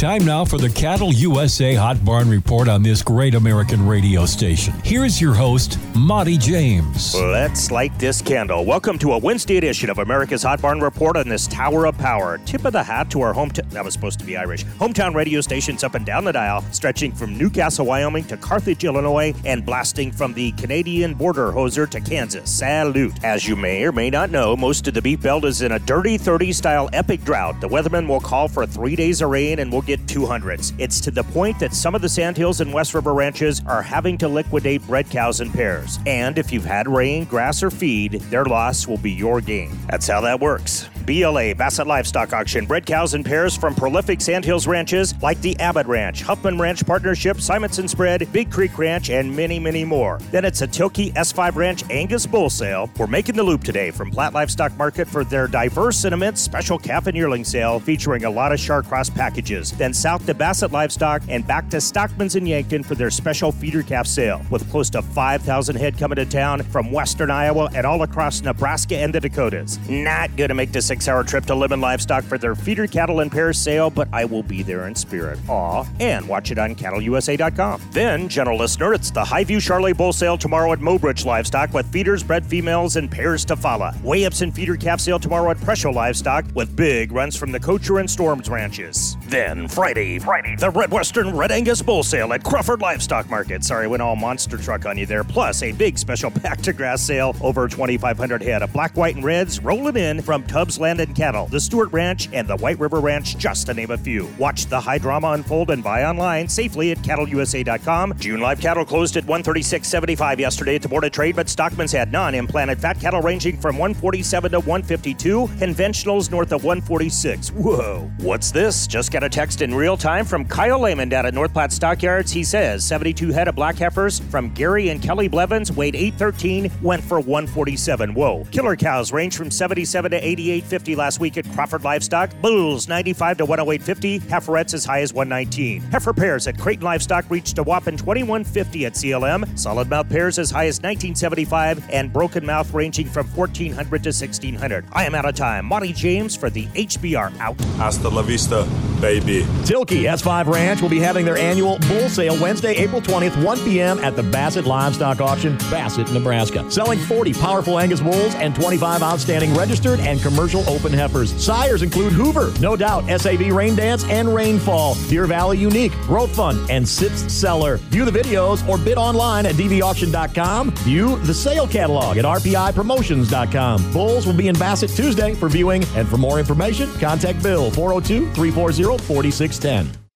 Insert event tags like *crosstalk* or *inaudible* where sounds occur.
Time now for the Cattle USA Hot Barn Report on this great American radio station. Here's your host, Monty James. Let's light this candle. Welcome to a Wednesday edition of America's Hot Barn Report on this Tower of Power. Tip of the hat to our hometown, that was supposed to be Irish, hometown radio stations up and down the dial, stretching from Newcastle, Wyoming to Carthage, Illinois, and blasting from the Canadian border hoser to Kansas. Salute. As you may or may not know, most of the beef belt is in a dirty 30 style epic drought. The weatherman will call for three days of rain and we'll get 200s. It's to the point that some of the Sandhills and West River ranches are having to liquidate bred cows in pairs. And if you've had rain, grass, or feed, their loss will be your gain. That's how that works. BLA Bassett Livestock Auction bred cows in pairs from prolific Sandhills ranches like the Abbott Ranch, Huffman Ranch Partnership, Simonson Spread, Big Creek Ranch, and many, many more. Then it's a Tilkey S5 Ranch Angus Bull Sale. We're making the loop today from Platte Livestock Market for their diverse and immense special calf and yearling sale featuring a lot of Char Cross packages. Then south to Bassett Livestock and back to Stockman's in Yankton for their special feeder calf sale with close to 5,000 head coming to town from western Iowa and all across Nebraska and the Dakotas. Not going to make the six hour trip to Lemmon Livestock for their feeder cattle and pairs sale, but I will be there in spirit. Aw, and watch it on cattleusa.com. Then, gentle listener, it's the Highview Charolais Bull Sale tomorrow at Mobridge Livestock with feeders, bred females, and pairs to follow. Weigh ups and feeder calf sale tomorrow at Presho Livestock with big runs from the Kocher and Storms ranches. Then, Friday, Friday, the Red Western Red Angus Bull Sale at Crawford Livestock Market. Sorry, went all monster truck on you there. Plus, a big special *laughs* back to grass sale over 2,500 head of black, white, and reds rolling in from Tubbs Land and Cattle, the Stewart Ranch, and the White River Ranch, just to name a few. Watch the high drama unfold and buy online safely at cattleusa.com. June live cattle closed at 136.75 yesterday at the Board of Trade, but Stockman's had non-implanted fat cattle ranging from 147 to 152, conventionals north of 146. Whoa! What's this? Just got a text in real time from Kyle Lehman down at North Platte Stockyards. He says 72 head of black heifers from Gary and Kelly Blevins weighed 813, went for 147. Whoa! Killer cows range from 77 to 88.50 last week at Crawford Livestock. Bulls 95 to 108.50. Heiferettes as high as 119. Heifer pairs at Creighton Livestock reached a whopping 21.50 at CLM. Solid mouth pairs as high as 1975, and broken mouth ranging from 1400 to 1600. I am out of time. Monty James for the HBR out. Hasta la vista, baby. Tilkey S5 Ranch will be having their annual bull sale Wednesday, April 20th, 1 p.m. at the Bassett Livestock Auction, Bassett, Nebraska. Selling 40 powerful Angus bulls and 25 outstanding registered and commercial open heifers. Sires include Hoover, No Doubt, SAV Rain Dance, and Rainfall, Deer Valley Unique, Growth Fund, and Sixth Seller. View the videos or bid online at dvauction.com. View the sale catalog at rpipromotions.com. Bulls will be in Bassett Tuesday for viewing, and for more information, contact Bill 402 340 4610.